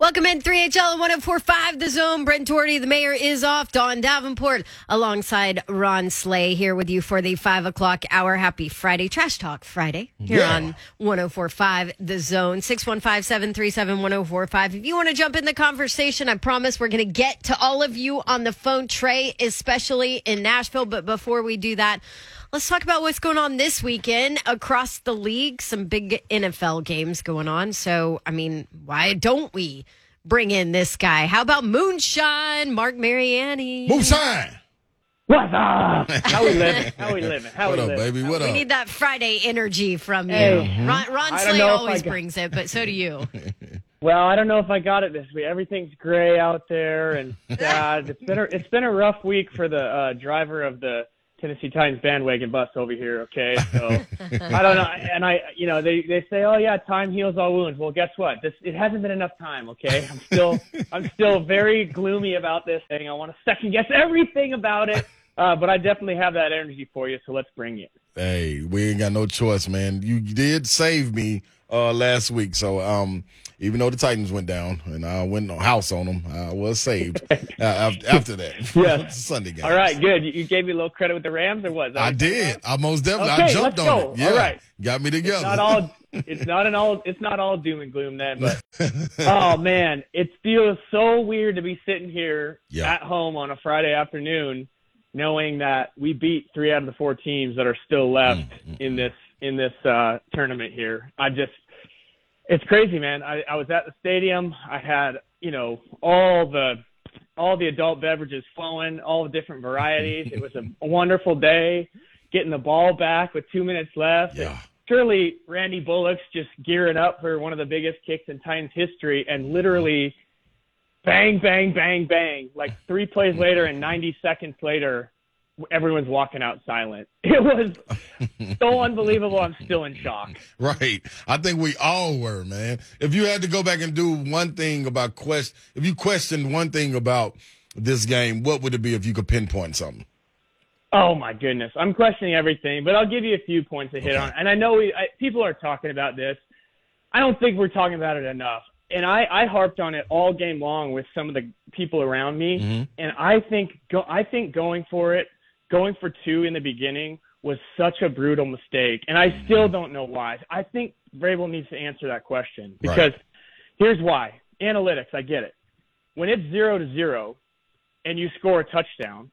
Welcome in 3HL 1045 The Zone. Brent Dougherty, the mayor, is off. Dawn Davenport alongside Ron Slay here with you for the 5 o'clock hour. Happy Friday, Trash Talk Friday here Yeah. on 1045 The Zone. 615 737 1045. If you want to jump in the conversation, I promise we're going to get to all of you on the phone, Trey, especially in Nashville. But before we do that, Let's talk about what's going on this weekend across the league. Some big NFL games going on. So, I mean, why don't we bring in this guy? How about Moonshine, Marc Mariani? Moonshine. What's up? How we living? How we living? How What we up, living? baby? What We up? need that Friday energy from you. Hey. Ron, Ron Slay always got- brings it, but so do you. Well, I don't know if I got it this week. Everything's gray out there and sad. It's been a, it's been a rough week for the uh, driver of the Tennessee Titans bandwagon bus over here. Okay, so I don't know. And I, you know, they they say, oh yeah, time heals all wounds. Well, guess what? This it hasn't been enough time. Okay, I'm still I'm still very gloomy about this thing. I want to second guess everything about it. Uh, but I definitely have that energy for you, so let's bring it. Hey, we ain't got no choice, man. You did save me uh, last week, so um, even though the Titans went down and I went on house on them, I was saved uh, after that. Yes. Sunday game. All right, good. You, gave me a little credit with the Rams, or that I talking did. I most definitely. I Okay, jumped let's on go. it. Yeah, All right. got me together. not all it's not an all it's not all doom and gloom then but oh man it feels so weird to be sitting here Yeah. at home on a friday afternoon knowing that we beat three out of the four teams that are still left Mm, in this in this uh tournament here i just it's crazy man i i was at the stadium i had you know all the all the adult beverages flowing all the different varieties it was a wonderful day getting the ball back with two minutes left yeah. surely Randy Bullock's just gearing up for one of the biggest kicks in Titans history, and literally, bang, bang, bang, bang. Like three plays later and 90 seconds later, everyone's walking out silent. It was so unbelievable. I'm still in shock. Right. I think we all were, man. If you had to go back and do one thing about quest, if you questioned one thing about this game, what would it be if you could pinpoint something? Oh my goodness, I'm questioning everything, but I'll give you a few points to hit Okay. on. And I know we, I, people are talking about this. I don't think we're talking about it enough. And I, I harped on it all game long with some of the people around me. Mhm. And I think, go, I think going for it, going for two in the beginning was such a brutal mistake. And I still mm-hmm. don't know why. I think Vrabel needs to answer that question Right. because here's why. Analytics, I get it. When it's zero to zero and you score a touchdown,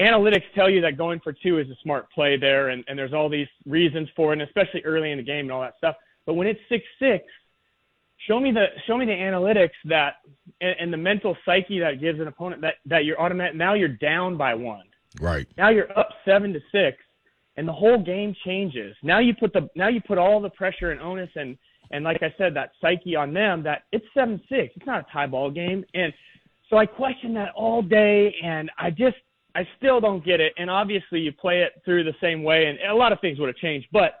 analytics tell you that going for two is a smart play there, and, and there's all these reasons for it, and especially early in the game and all that stuff. But when it's six six, show me the show me the analytics that and, and the mental psyche that gives an opponent that that you're automatic now you're down by one. Right. Now you're up seven to six, and the whole game changes. Now you put the now you put all the pressure and onus and and like I said, that psyche on them that it's seven six. It's not a tie ball game, and so I question that all day, and I just I still don't get it. And obviously, you play it through the same way, and a lot of things would have changed, but.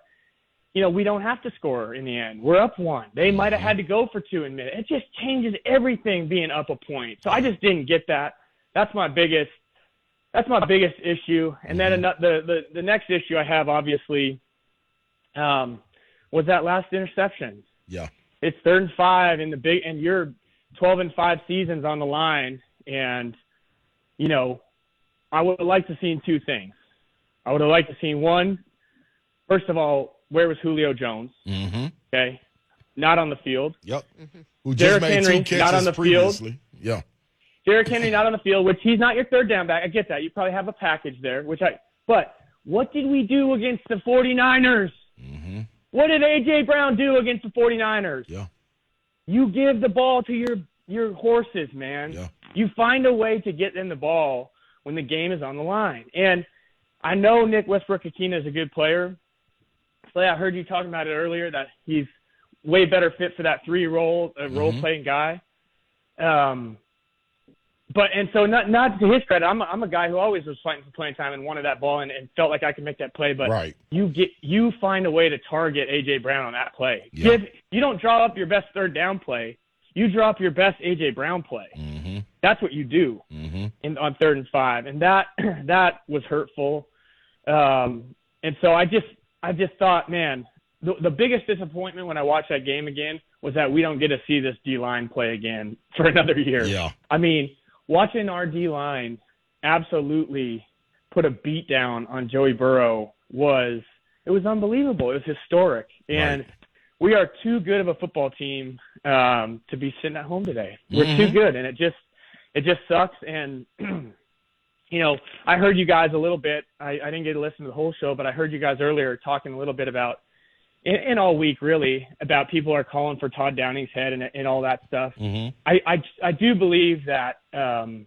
You know, we don't have to score in the end. We're up one. They might have had to go for two in minute. It just changes everything being up a point. So I just didn't get that. That's my biggest that's my biggest issue. And then ano- the, the the next issue I have obviously um, was that last interception. Yeah. It's third and five in the big, and you're 12 and five seasons on the line, and you know, I would have liked to seen two things. I would have liked to seen one. First of all, where was Julio Jones? Mm-hmm. Okay, not on the field. Yep. Who just Derrick made Henry, two catches not on the field. previously. Yeah. Derrick Henry not on the field, which he's not your third down back. I get that. You probably have a package there, which I. But what did we do against the 49ers? Mm-hmm. What did AJ Brown do against the 49ers? Yeah. You give the ball to your your horses, man. Yeah. You find a way to get them the ball when the game is on the line. And I know Nick Westbrook-Ikhine is a good player. So I heard you talking about it earlier that he's way better fit for that three role uh, role playing guy. Um, but and so not not to his credit, I'm a, I'm a guy who always was fighting for playing time and wanted that ball and, and felt like I could make that play. But Right. you get you find a way to target AJ Brown on that play. Yeah. Give you don't draw up your best third down play. You draw up your best AJ Brown play. Mm-hmm. That's what you do Mm-hmm. in on third and five, and that that was hurtful. Um, and so I just I just thought, man, the, the biggest disappointment when I watched that game again was that we don't get to see this D line play again for another year. Yeah. I mean, watching our D line absolutely put a beat down on Joey Burrow was it was unbelievable. It was historic, and Right. we are too good of a football team um, to be sitting at home today. We're Mm-hmm. too good, and it just it just sucks. And you know, I heard you guys a little bit. I, I didn't get to listen to the whole show, but I heard you guys earlier talking a little bit about, and, and all week really, about people are calling for Todd Downing's head and, and all that stuff. Mm-hmm. I, I, I do believe that, um,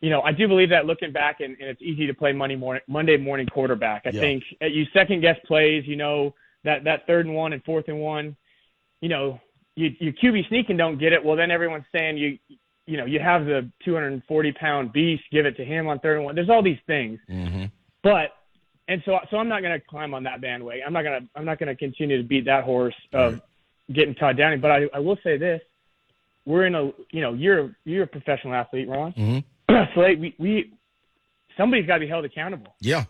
you know, I do believe that looking back, and, and it's easy to play Monday morning, Monday morning quarterback. I Yeah. think uh, you second guess plays. You know that that third and one and fourth and one. You know, you you QB sneak and don't get it. Well, then everyone's saying you, you know, you have the 240 pound beast. Give it to him on third and one. There's all these things, Mm-hmm. but and so so I'm not going to climb on that bandwagon. I'm not going to I'm not going to continue to beat that horse of Right. getting Todd Downing. But I, I will say this: we're in a you know you're you're a professional athlete, Ron. Mhm. so like, we we somebody's got to be held accountable. Yeah.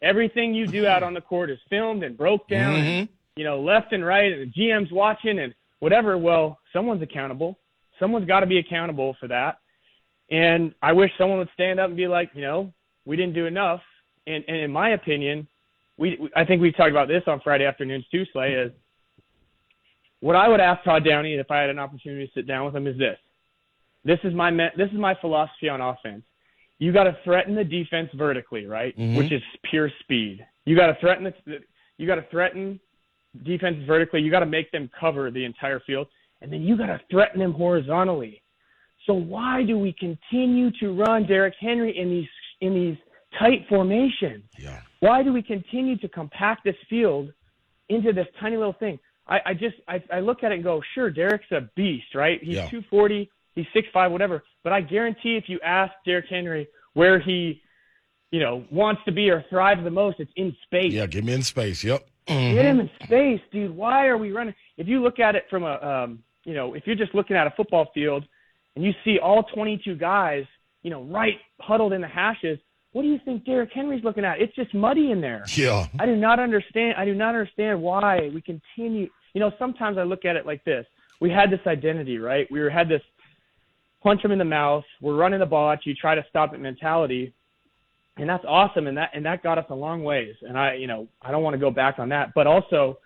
Everything you do out on the court is filmed and broke down, and, you know, left and right, and the GM's watching and whatever. Well, someone's accountable. Someone's got to be accountable for that. And I wish someone would stand up and be like, you know, we didn't do enough. And, and in my opinion, we I think we talked about this on Friday afternoons too, Slay, is what I would ask Todd Downing if I had an opportunity to sit down with him is this. This is my this is my philosophy on offense. You got to threaten the defense vertically, right? Mhm. Which is pure speed. You got to threaten the you got to threaten defense vertically. You got to make them cover the entire field, and then you got to threaten them horizontally. So why do we continue to run Derrick Henry in these in these tight formations? Yeah. Why do we continue to compact this field into this tiny little thing? I, I just I, I look at it and go, sure, Derrick's a beast, right? He's Yeah. 240, he's 6'5", whatever. But I guarantee if you ask Derrick Henry where he, you know, wants to be or thrives the most, it's in space. Yeah. Get me in space. Yep. Get him in space, dude. Why are we running? If you look at it from a, um, you know, if you're just looking at a football field and you see all 22 guys, you know, right huddled in the hashes, what do you think Derrick Henry's looking at? It's just muddy in there. Yeah. I do not understand. I do not understand why we continue. You know, sometimes I look at it like this: we had this identity, right? We were, had this punch them in the mouth. We're running the ball at you, try to stop it mentality, and that's awesome. And that and that got us a long ways. And I, you know, I don't want to go back on that. But also,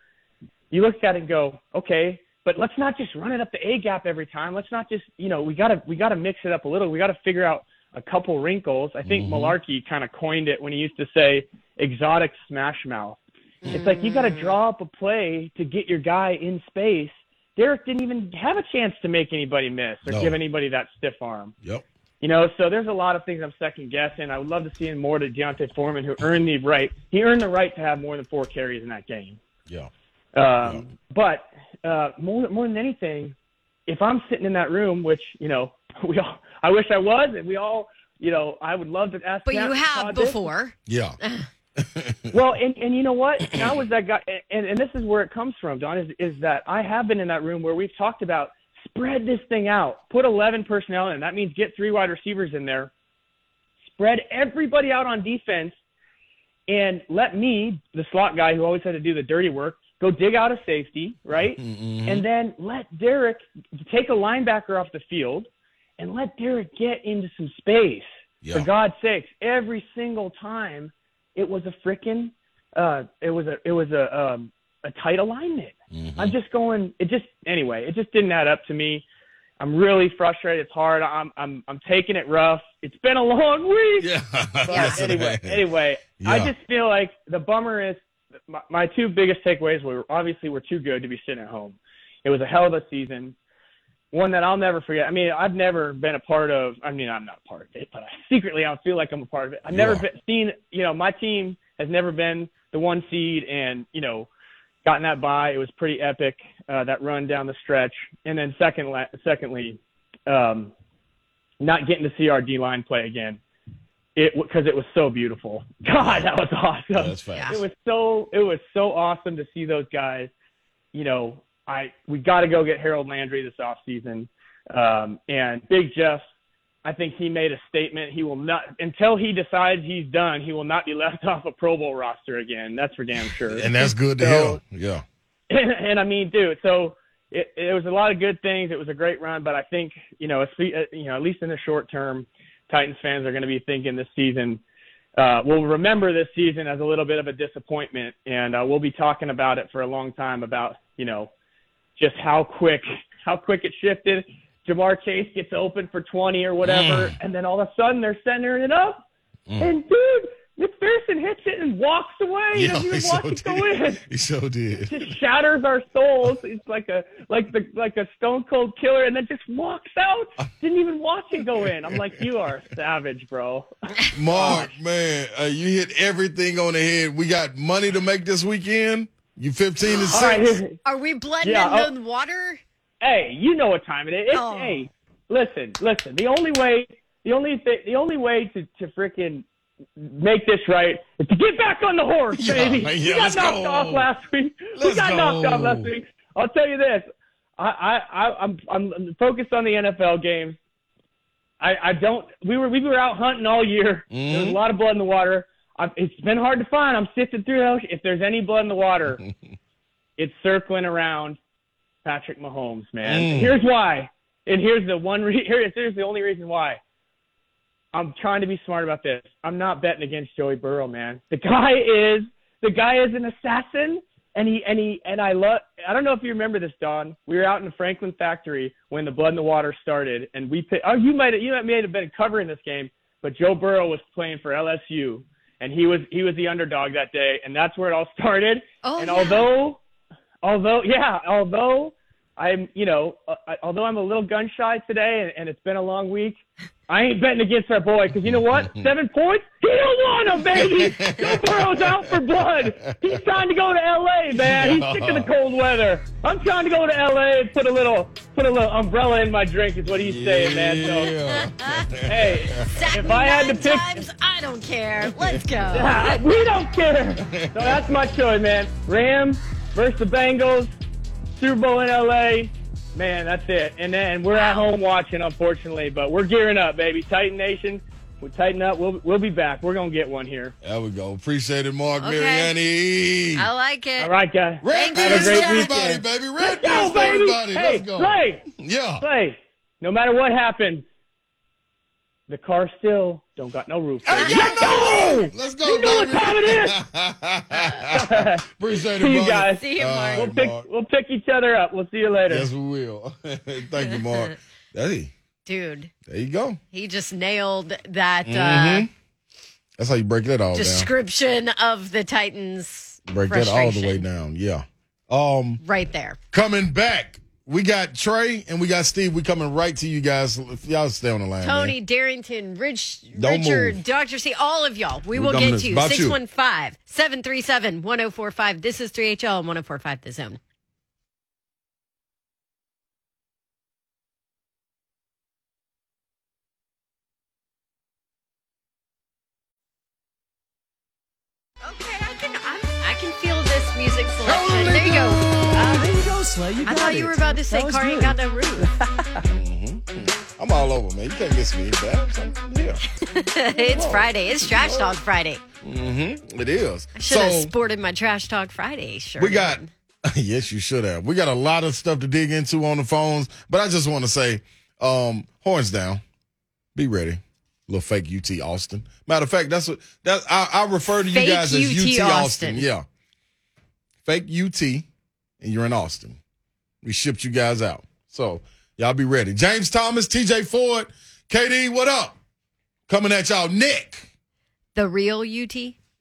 you look at it and go, okay, but let's not just run it up the A gap every time. Let's not just, you know, we gotta we gotta mix it up a little. We gotta figure out a couple wrinkles. I think Mularkey kind of coined it when he used to say exotic smash mouth. It's like you got to draw up a play to get your guy in space. Derrick didn't even have a chance to make anybody miss or No. give anybody that stiff arm. Yep. You know, so there's a lot of things I'm second guessing. I would love to see him more to D'Onta Foreman, who earned the right. He earned the right to have more than four carries in that game. Yeah. Um, But uh, more more than anything, if I'm sitting in that room, which you know we all, I wish I was, and we all, you know, I would love to ask. But Todd you have Todd this. before. Yeah. Well, and and you know what? And I was that guy, and and this is where it comes from, Don. Is is that I have been in that room where we've talked about spread this thing out, put 11 personnel in. That means get three wide receivers in there, spread everybody out on defense, and let me, the slot guy who always had to do the dirty work, go dig out a safety, right? And then let Derrick take a linebacker off the field, and let Derrick get into some space. Yeah. For God's sakes, every single time it was a frickin' uh it was a it was a um a tight alignment. I'm just going it just anyway, it just didn't add up to me. I'm really frustrated. It's hard. I'm I'm I'm taking it rough. It's been a long week. Yeah. But anyway, anyway, I just feel like the bummer is my, my two biggest takeaways were obviously we're too good to be sitting at home. It was a hell of a season, one that I'll never forget. I mean, I've never been a part of. I mean, I'm not a part of it, but I secretly I feel like I'm a part of it. I've never Yeah. been, seen. You know, my team has never been the one seed, and you know, gotten that by. It was pretty epic uh, that run down the stretch, and then second, secondly, um, not getting to see our D line play again. It because it was so beautiful. God, that was awesome. That's fast. It was so it was so awesome to see those guys. You know, I we got to go get Harold Landry this off season, um, and Big Jeff. I think he made a statement. He will not until he decides he's done. He will not be left off a Pro Bowl roster again. That's for damn sure. And that's good to So- hear. Yeah. and, and I mean, dude, so it, it was a lot of good things. It was a great run, but I think you know, it's- uh, you know, at least in the short term, Titans fans are going to be thinking this season. Uh, we'll remember this season as a little bit of a disappointment, and uh, we'll be talking about it for a long time about you know just how quick how quick it shifted. Ja'Marr Chase gets open for 20 or whatever, Mm. and then all of a sudden they're centering it up, and dude, McPherson hits it and walks away. He doesn't even watch it go in He so did. just shatters our souls. It's like a like the like a stone cold killer, and then just walks out. Didn't even watch it go in. I'm like, you are a savage, bro. Marc, man, uh, you hit everything on the head. We got money to make this weekend. You 15 to 6. All right, here- Are we blending Yeah, in the water? hey, you know what time it is. It's, Oh. Hey, listen, listen. The only way, the only thing, the only way to to freaking make this right is to get back on the horse, Yeah, baby. yeah, we got knocked go. off last week. we Let's got knocked off last week. I'll tell you this. I, I, I'm I'm focused on the NFL games. I, I don't. We were we were out hunting all year. There Mm-hmm. was a lot of blood in the water. i it's been hard to find. I'm sifting through. If there's any blood in the water, it's circling around Patrick Mahomes, man. Mm. Here's why, and here's the one. Re- here, here's the only reason why. I'm trying to be smart about this. I'm not betting against Joey Burrow, man. The guy is the guy is an assassin, and he and he and I love. I don't know if you remember this, Don. We were out in the Franklin factory when the Blood in the Water started, and we. Picked, oh, you might you may have been covering this game, but Joe Burrow was playing for LSU, and he was he was the underdog that day, and that's where it all started. Oh, and yeah. although, although yeah, although I'm you know, uh, I- although I'm a little gun shy today, and, and it's been a long week. I ain't betting against our boy because you know what? Seven points? He don't want them, baby. Joe Burrow's out for blood. He's trying to go to L.A., man. He's sick of the cold weather. I'm trying to go to L.A. and put a little put a little umbrella in my drink. Is what he's saying, man. So Yeah. hey, if I had to pick, times, I don't care. Let's go. We don't care. So that's my choice, man. Rams versus the Bengals, Super Bowl in LA. Man, that's it. And then we're at home watching, unfortunately, but we're gearing up, baby. Titan Nation, we tighten up. We'll we'll be back. We're gonna get one here. There we go. Appreciate it, Marc Okay. Mariani. I like it. All right, guys. Red Thanks, Have a for great everybody, weekend. baby. Red Go, beans for baby. everybody. Hey, Let's go. Slay, Yeah. Slay. No matter what happens, the car still don't got no roof. Hey, baby. you know. Let's go, You know what time it is. Appreciate it, See you brother. guys. See you, Marc. We'll pick Marc. we'll pick each other up. We'll see you later. Yes, we will. Thank you, Marc. Hey, Dude, there you go. he just nailed that uh, Mhm. That's how you break that all down. description of the Titans. Break that all the way down. Yeah. Um, Right there. coming back. We got Trey and we got Steve. We coming right to you guys. If y'all stay on the line. Tony, man. Darrington, Rich, Don't Richard, move. Dr. C, all of y'all. We We're will get to- to you. about you. 615 737 1045. This is 3HL and 1045 The Zone. Okay, I can I'm, I can feel this music selection. There you go. Slay. You I thought it. you were about to say That was car ain't got no roof. I'm all over, man. You can't miss me. That. Yeah. it's Friday. It's Trash Talk Friday. Mm-hmm. It is. I should have So sported my Trash Talk Friday shirt. we got. on. yes, you should have. We got a lot of stuff to dig into on the phones, but I just want to say, um, horns down. Be ready. Little fake UT Austin. Matter of fact, that's what that I, I refer to you Fake guys as UT UT Austin. Austin. Yeah. Fake UT, and you're in Austin. We shipped you guys out. So y'all be ready. James Thomas, TJ Ford, KD, what up? Coming at y'all, Nick. the real UT.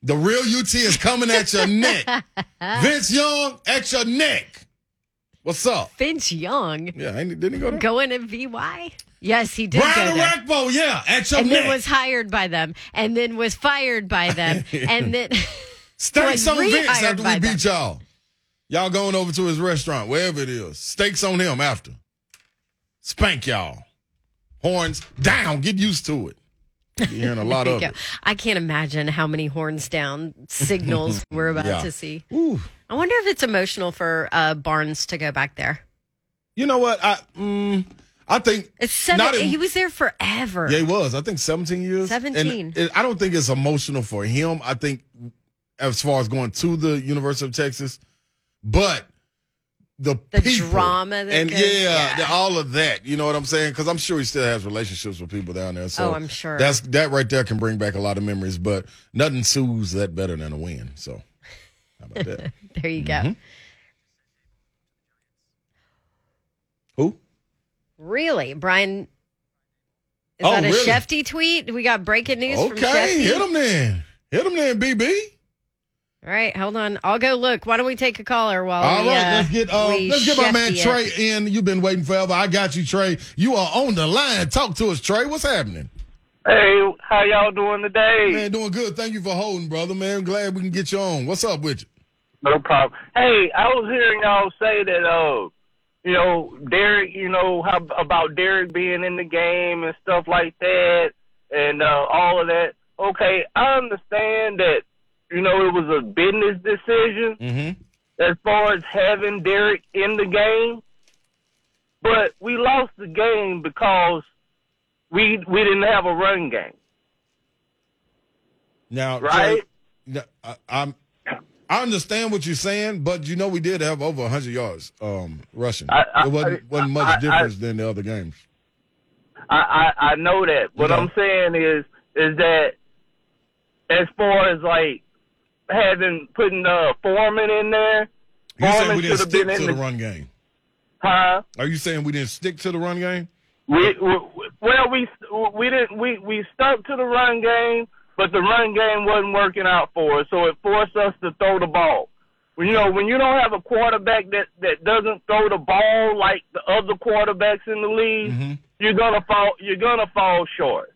The real UT is coming at your neck. Vince Young at your neck. What's up? Vince Young Yeah, ain't, didn't he go there? going to VY. Yes, he did Brian. Orakpo, yeah, at your and neck. then was hired by them, and then was fired by them, and then Steaks some Vince after we beat y'all. Y'all going over to his restaurant, wherever it is. Steaks on him after. Spank y'all. Horns down. Get used to it. You're hearing a lot of it. I can't imagine how many horns down signals we're about Yeah. to see. Ooh. I wonder if it's emotional for uh, Barnes to go back there. You know what? I mm, I think It's seven. not in- he was there forever. Yeah, he was. I think 17 years. 17. And it, I don't think it's emotional for him. I think as far as going to the University of Texas, but the The people, drama that and goes- yeah, yeah. the- all of that. You know what I'm saying? Because I'm sure he still has relationships with people down there. So Oh, I'm sure. that's that right there can bring back a lot of memories. But nothing soothes that better than a win. So how about that? There you go. Mm-hmm. Who? Really, Brian? Is Oh, that a really? Shefty tweet? We got breaking news from Okay, Shefty. hit him then. Hit him then, BB. All right, hold on. I'll go look. Why don't we take a caller while All we, right, uh, let's get uh, we let's get my man Shefty it. Trey in. You've been waiting forever. I got you, Trey. You are on the line. Talk to us, Trey. What's happening? Hey, how y'all doing today? Man, doing good. Thank you for holding, brother. Man, glad we can get you on. What's up with you? No problem. Hey, I was hearing y'all say that, uh, you know, Derrick, you know, how about Derrick being in the game and stuff like that, and uh, all of that. Okay, I understand that, you know, it was a business decision Mm-hmm. as far as having Derrick in the game, but we lost the game because we we didn't have a run game, Now, right? I, I'm. I understand what you're saying, but you know we did have over 100 yards um, rushing. I- I- it wasn't, wasn't much I- difference than the other games. I, I I know that. What. I'm saying is is that as far as like having putting uh Foreman in there, You're saying we didn't stick to the the run game. huh? Are you saying we didn't stick to the run game? We, we well we we didn't we we stuck to the run game, but the run game wasn't working out for us, so it forced us to throw the ball. When you know when you don't have a quarterback that that doesn't throw the ball like the other quarterbacks in the league, Mm-hmm. you're gonna fall you're gonna fall short.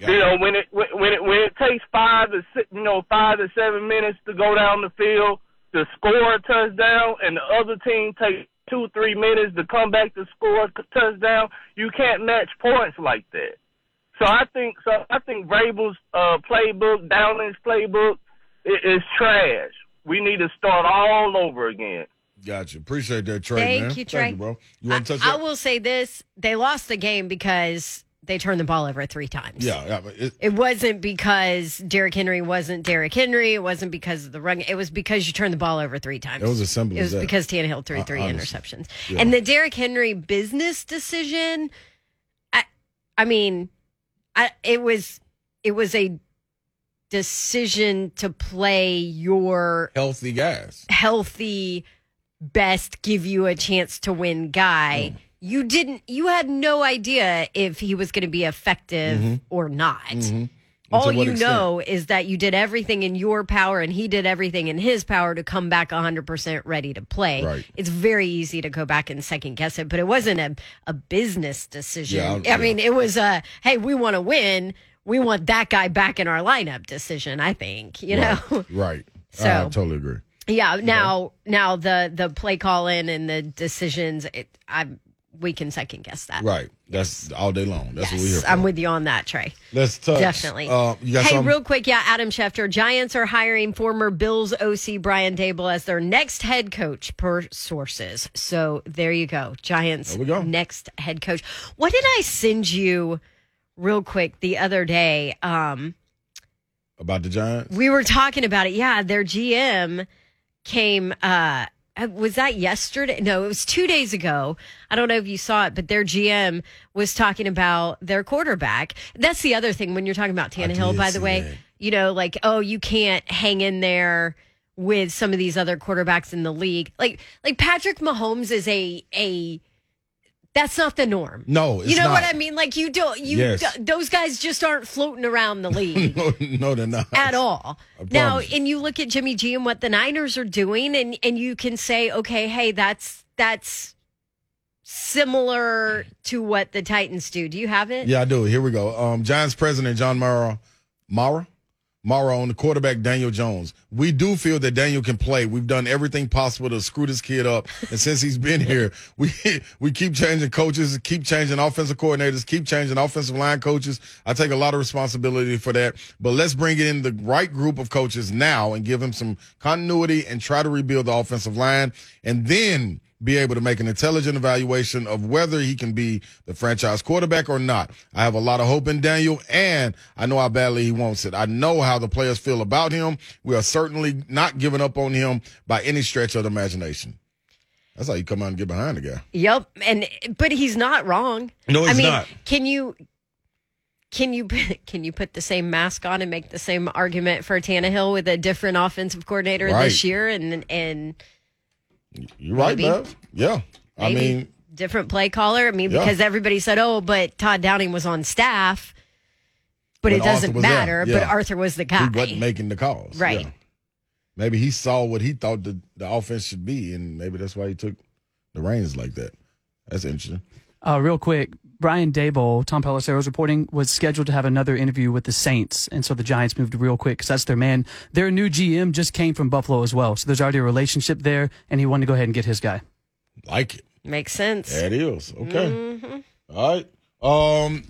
Got You it. know, when it when when it when it takes five to six, you know five to seven minutes to go down the field to score a touchdown, and the other team takes two three minutes to come back to score a touchdown, you can't match points like that. So I think so. I think Vrabel's uh, playbook, Downing's playbook, i- is trash. We need to start all over again. Gotcha. Appreciate that, Trey. Thank man. you, Trey. Thank you, bro. You want to touch I. I will say this: they lost the game because they turned the ball over three times. Yeah, yeah. But it, It wasn't because Derrick Henry wasn't Derrick Henry. It wasn't because of the run. It was because you turned the ball over three times. It was as simple It as was that. because Tannehill threw Uh, three honestly. interceptions. Yeah. And the Derrick Henry business decision, I, I mean, I, it was it was a decision to play your healthy guys. healthy, best, give you a chance to win guy. Mm. You didn't. You had no idea if he was going to be effective or not. All Mm-hmm. What you extent? know is that you did everything in your power and he did everything in his power to come back 100% ready to play. Right. It's very easy to go back and second guess it, but it wasn't a, a business decision. Yeah, I, I- yeah. mean, it was a, hey, we want to win. We want that guy back in our lineup decision, I think, you know? Right. right. So- I totally agree. Yeah. Now, now the the play call in and the decisions, it, I we can second guess that. Right. That's all day long. That's what we hear. Yes, I'm with you on that, Trey. Let's touch. Definitely. Uh, hey, something? real quick, yeah, Adam Schefter. Giants are hiring former Bills OC Brian Daboll as their next head coach, per sources. So there you go, Giants. We go. Next head coach. What did I send you, real quick, the other day? Um, About the Giants? we were talking about it. Yeah, their GM came. uh Uh, was that yesterday? No, it was two days ago. I don't know if you saw it, but their GM was talking about their quarterback. That's the other thing when you're talking about Tannehill. By the way, that. you know, like oh, you can't hang in there with some of these other quarterbacks in the league. Like like Patrick Mahomes is a a. That's not the norm. No, it's you know what. I mean. Like you don't. You Yes. those guys just aren't floating around the league no, no, they're not. at all. Now, and you look at Jimmy G and what the Niners are doing, and and you can say, okay, hey, that's that's similar to what the Titans do. Do you have it? Yeah, I do. Here we go. Um, Giants president John Mara, Mara, Mara on the quarterback Daniel Jones. We do feel that Daniel can play. We've done everything possible to screw this kid up, and since he's been here, we we keep changing coaches, keep changing offensive coordinators, keep changing offensive line coaches. I take a lot of responsibility for that. But let's bring in the right group of coaches now and give him some continuity and try to rebuild the offensive line, and then be able to make an intelligent evaluation of whether he can be the franchise quarterback or not. I have a lot of hope in Daniel, and I know how badly he wants it. I know how the players feel about him. We are certainly not giving up on him by any stretch of the imagination. That's how you come out and get behind the guy. Yep, and but he's not wrong. No, he's I mean, not. Can you can you can you put the same mask on and make the same argument for Tannehill with a different offensive coordinator Right. this year and and You're right, Maybe. Bev. Yeah. I maybe mean, different play caller? I mean, Yeah. because everybody said, "Oh, but Todd Downing was on staff." But When it doesn't Arthur was there, matter. But yeah. Arthur was the guy. he wasn't making the calls. Right. Yeah. Maybe he saw what he thought the, the offense should be, and maybe that's why he took the reins like that. That's interesting. Uh, real quick, Brian Daboll, Tom Pelissero's reporting, was scheduled to have another interview with the Saints, and so the Giants moved real quick because that's their man. Their new GM just came from Buffalo as well, so there's already a relationship there, and he wanted to go ahead and get his guy. Like it. Makes sense. That is. Okay. Mm-hmm. All right. Um,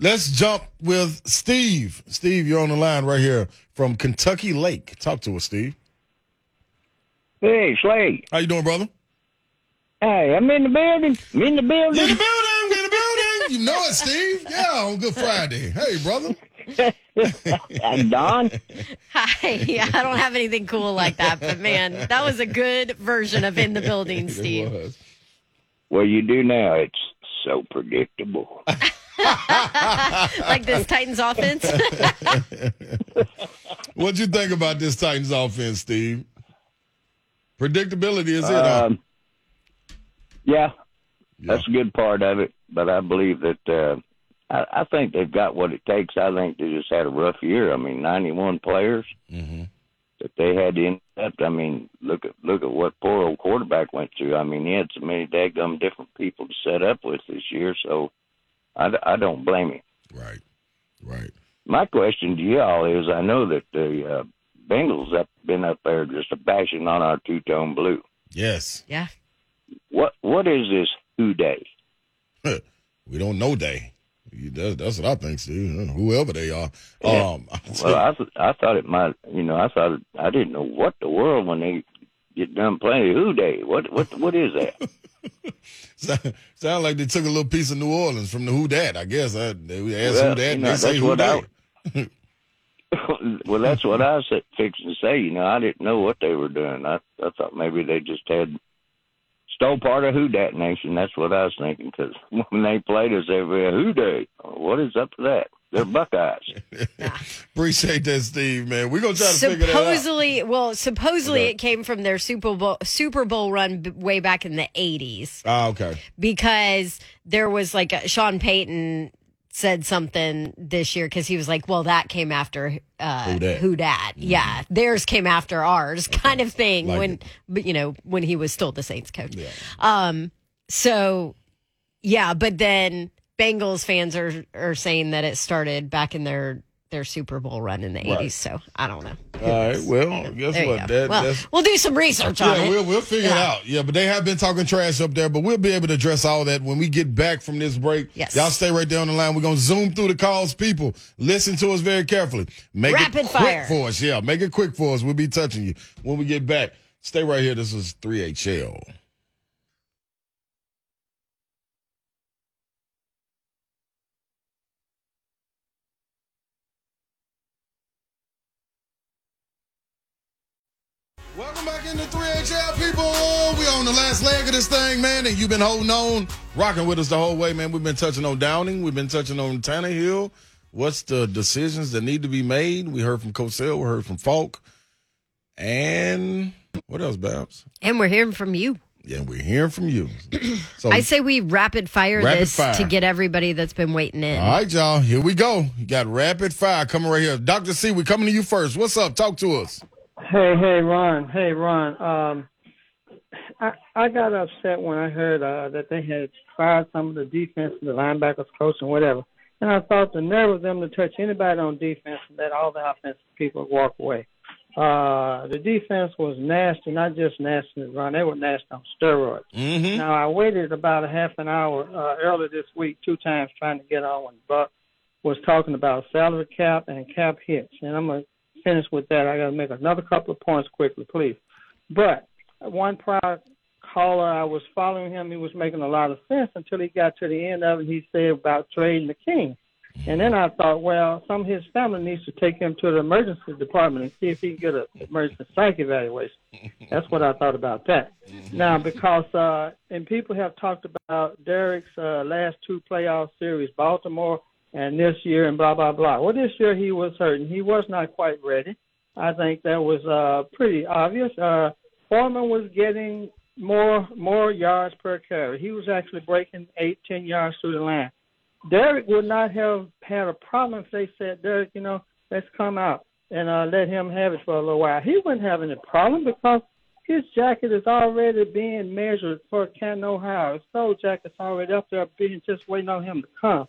let's jump with Steve. Steve, you're on the line right here from Kentucky Lake. Talk to us, Steve. Hey, Slade. How you doing, brother? Hey, I'm in the building. I'm in the building. the building. In the building. You know it, Steve. Yeah, on Good Friday. Hey, brother. I'm Don. Hi. Yeah, I don't have anything cool like that, but man, that was a good version of in the building, It Steve. was. Well, you do now. It's so predictable. like this Titans offense. What'd you think about this Titans offense, Steve? Predictability is it? huh? Um, yeah, that's a good part of it. But I believe that uh, I, I think they've got what it takes. I think they just had a rough year. I mean, 91 players Mhm. that they had to intercept. I mean, look at look at what poor old quarterback went through. I mean, he had so many daggum different people to set up with this year. So I, d- I don't blame him. Right. Right. My question to y'all is: I know that the uh, Bengals have been up there just bashing on our two tone blue. Yes. yeah. What what is this Who Dey? we don't know they. That's, that's what I think, Steve. Whoever they are. Yeah. Um, Well, I I thought it might. You know, I thought it, I didn't know what the world when they get done playing Who Dey. What what what is that? sound, sound like they took a little piece of New Orleans from the Who Dat. I guess I, they asked Well, Who Dat, you and know, they say Who Dat. well, that's what I was fixing to say. You know, I didn't know what they were doing. I I thought maybe they just had stole part of who dat nation. That's what I was thinking. Because when they played us, they were Who Dey. What is up to that? They're Buckeyes. Appreciate that, Steve. Man, we're gonna try to figure that out. supposedly, well, supposedly Okay. it came from their Super Bowl Super Bowl run b- way back in the '80s Ah, okay. because there was like a, Sean Payton said something this year because he was like, "Well, that came after uh, Who dat? Who dat? Yeah, theirs came after ours, kind of thing." Like when, it. but you know, when he was still the Saints coach. Yeah. Um. So, yeah, but then Bengals fans are are saying that it started back in their their Super Bowl run in the Right. '80s. So I don't know. All right. Well, guess There what? That, well, that's we'll do some research on yeah, it. we'll we'll figure it out. Yeah, but they have been talking trash up there, but we'll be able to address all that when we get back from this break. Yes. Y'all stay right there on the line. We're gonna zoom through the calls. People, listen to us very carefully. Make Rapid it quick fire. for us. Yeah, make it quick for us. We'll be touching you when we get back. Stay right here. This is 3HL. Welcome back into 3HL, people. We on the last leg of this thing, man, and you've been holding on, rocking with us the whole way, man. We've been touching on Downing. We've been touching on Tannehill. What's the decisions that need to be made? We heard from Cosell. We heard from Falk. And what else, Babs? and we're hearing from you. Yeah, we're hearing from you. So, I say we rapid fire Rapid this fire. to get everybody that's been waiting in. all right, y'all, here we go. You got rapid fire coming right here. Dr. C, we're coming to you first. What's up? Talk to us. Hey, hey, Ron. Hey, Ron. Um, I I got upset when I heard uh, that they had fired some of the defense, the linebackers coach, and whatever. And I thought the nerve of them to touch anybody on defense and let all the offensive people walk away. Uh, the defense was nasty, not just nasty Ron. They were nasty on steroids. Mm-hmm. Now I waited about a half an hour uh, earlier this week, two times trying to get on when Buck was talking about salary cap and cap hits, and I'm gonna finish with that. I got to make another couple of points quickly, please. But one prior caller. I was following him. He was making a lot of sense until he got to the end of it. He said about trading the king. And then I thought, well, some of his family needs to take him to the emergency department and see if he can get an emergency psych evaluation. That's what I thought about that. Now, because uh, and people have talked about Derrick's uh, last two playoff series, Baltimore and this year, and blah blah blah. Well, this year he was hurting. He was not quite ready. I think that was uh, pretty obvious. Uh, Foreman was getting more more yards per carry. He was actually breaking eight, ten yards through the line. Derrick would not have had a problem if they said, Derrick, you know, let's come out and uh, let him have it for a little while. He wouldn't have any problem because his jacket is already being measured for Canton, Ohio. His soul jacket's already up there, being just waiting on him to come.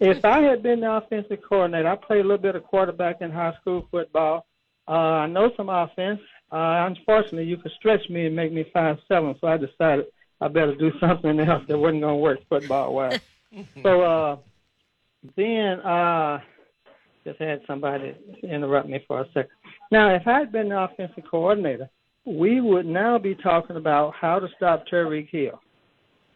If I had been the offensive coordinator, I played a little bit of quarterback in high school football. Uh, I know some offense. Uh, unfortunately, you could stretch me and make me five seven, so I decided I better do something else that wasn't going to work football wise. so uh, then uh, just had somebody interrupt me for a second. Now, if I had been the offensive coordinator, we would now be talking about how to stop Tyreek Hill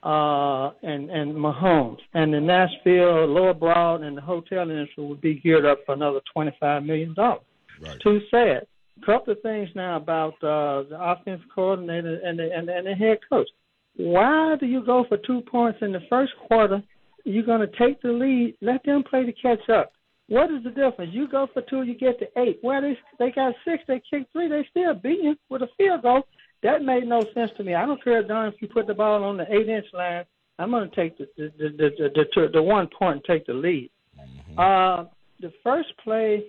uh, and and Mahomes, and the Nashville, Lower Broad, and the hotel industry would be geared up for another twenty five million dollars. Right. Too sad. Couple of things now about uh, the offensive coordinator and the, and, and the head coach. Why do you go for two points in the first quarter? You're going to take the lead. Let them play to catch up. What is the difference? You go for two, you get to eight. Well, they they got six, they kick three, they still beat you with a field goal. That made no sense to me. I don't care, Don, if you put the ball on the eight inch line. I'm going to take the the the the, the, the, the one point and take the lead. Mm-hmm. Uh, the first play,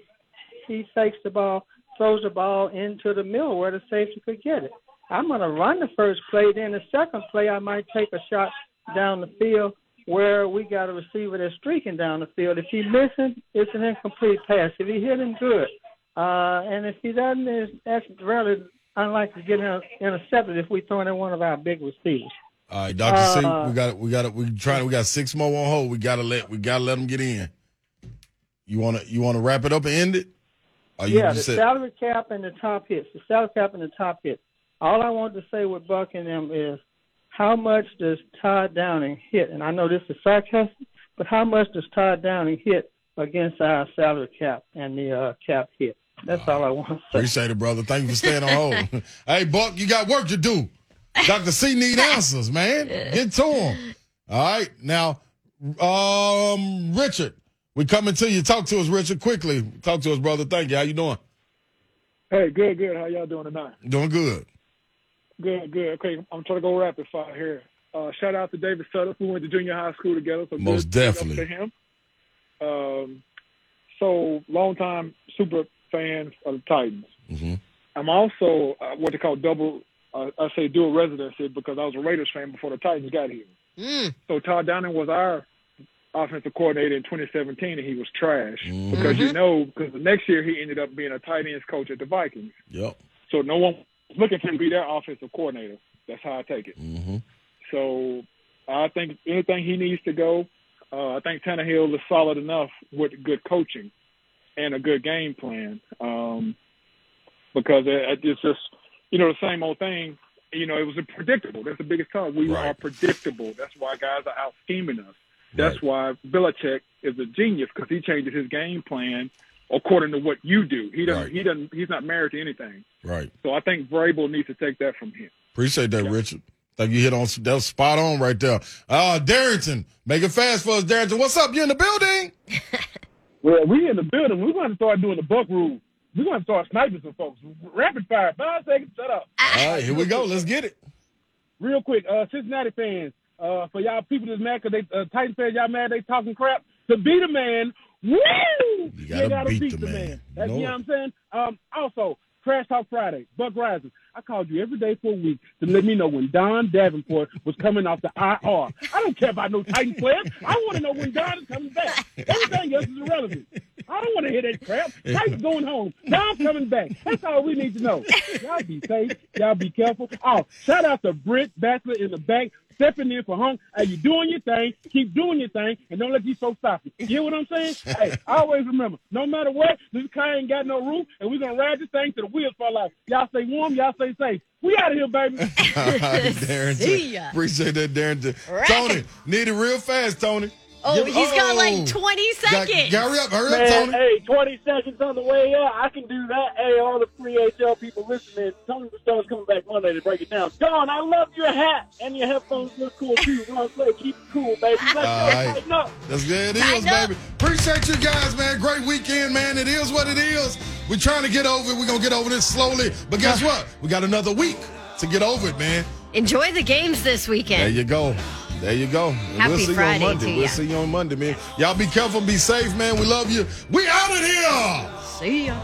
he fakes the ball, throws the ball into the middle where the safety could get it. I'm going to run the first play. Then the second play, I might take a shot down the field where we got a receiver that's streaking down the field. If he missing, it's an incomplete pass. If he hit him, good. Uh, and if he doesn't, it's, that's rather unlikely to get inter- intercepted if we throw in one of our big receivers. All right, Doctor C, Uh, we got we got we trying we got six more on hold. We gotta let we gotta let them get in. You wanna you wanna wrap it up and end it? Yeah, the said- salary cap and the top hits. The salary cap and the top hits. All I want to say with Buck and them is how much does Todd Downing hit? And I know this is sarcastic, but how much does Todd Downing hit against our salary cap and the uh, cap hit? That's all I want to say. Appreciate it, brother. Thank you for staying on hold. hey, Buck, you got work to do. Dr. C need answers, man. Get to him. All right. Now, um, Richard, we coming to you. Talk to us, Richard, quickly. Talk to us, brother. Thank you. How you doing? Hey, good, good. How y'all doing tonight? Doing good. Good, good. Okay, I'm trying to go rapid fire here. Uh, shout out to David Sutter, who went to junior high school together. So Most good, definitely. to him. Um, so long time super fan of the Titans. hmm I'm also uh, what they call double. Uh, I say dual residency because I was a Raiders fan before the Titans got here. Mm. So Todd Downing was our offensive coordinator in 2017, and he was trash because you know because the next year he ended up being a tight ends coach at the Vikings. Yep. So no one was looking for him to be their offensive coordinator. That's how I take it. hmm So I think anything he needs to go. Uh, I think Tannehill is solid enough with good coaching and a good game plan. Um, because it, it's just you know the same old thing. You know, it was predictable. That's the biggest problem. We Right. are predictable. That's why guys are out scheming us. That's Right. why Belichick is a genius because he changes his game plan according to what you do. He doesn't. Right. He doesn't. He's not married to anything. Right. So I think Vrabel needs to take that from him. Appreciate that, Richard. Think you hit on that was spot on right there. Uh Darrington, make it fast for us, Darrington. What's up? You in the building? Well, we in the building. We're going to start doing the buck rule. We're going to start sniping some folks. Rapid fire. Five seconds. Shut up. All right, here we go. Let's get it. Real quick, uh, Cincinnati fans, uh, for y'all people that's mad because they, uh, Titan fans, y'all mad they talking crap. To beat a man, woo! You gotta beat the man. That's, No. You know what I'm saying? Um, also, Trash Talk Friday, Buck Reising. I called you every day for a week to let me know when Don Davenport was coming off the IR. I don't care about no Titan players. I want to know when Don is coming back. Everything else is irrelevant. I don't want to hear that crap. Tyke's going home. Dom's coming back. That's all we need to know. Y'all be safe. Y'all be careful. Oh, shout out to Britt Bachelor in the back. Stepping in for home. Hey, you doing your thing. Keep doing your thing, and don't let these folks stop you. You hear what I'm saying? Hey, always remember, no matter what, this car ain't got no roof, and we're gonna ride this thing to the wheels fall off. Y'all stay warm. Y'all stay safe. We out of here, baby. All right, Darren. See ya. Appreciate that, Darren. Right. Tony, need it real fast, Tony. Oh, Give- he's got oh. like 20 Got- seconds. Hurry up, hurry up, Tony. hey, 20 seconds on the way out. I can do that. Hey, all the free HL people listening, Tony Stone's coming back Monday to break it down. Don, I love your hat, and your headphones look cool too. Ron Slay, keep it cool, baby. Let's go. All right. Tighten up. That's good. It is, baby. Appreciate you guys, man. Great weekend, man. It is what it is. We're trying to get over it. We're going to get over this slowly. But guess what? We got another week to get over it, man. Enjoy the games this weekend. There you go. There you go. And Happy we'll see Friday you on Monday. to we'll see you on Monday, man. Y'all be careful, be safe, man. We love you. We out of here. See ya.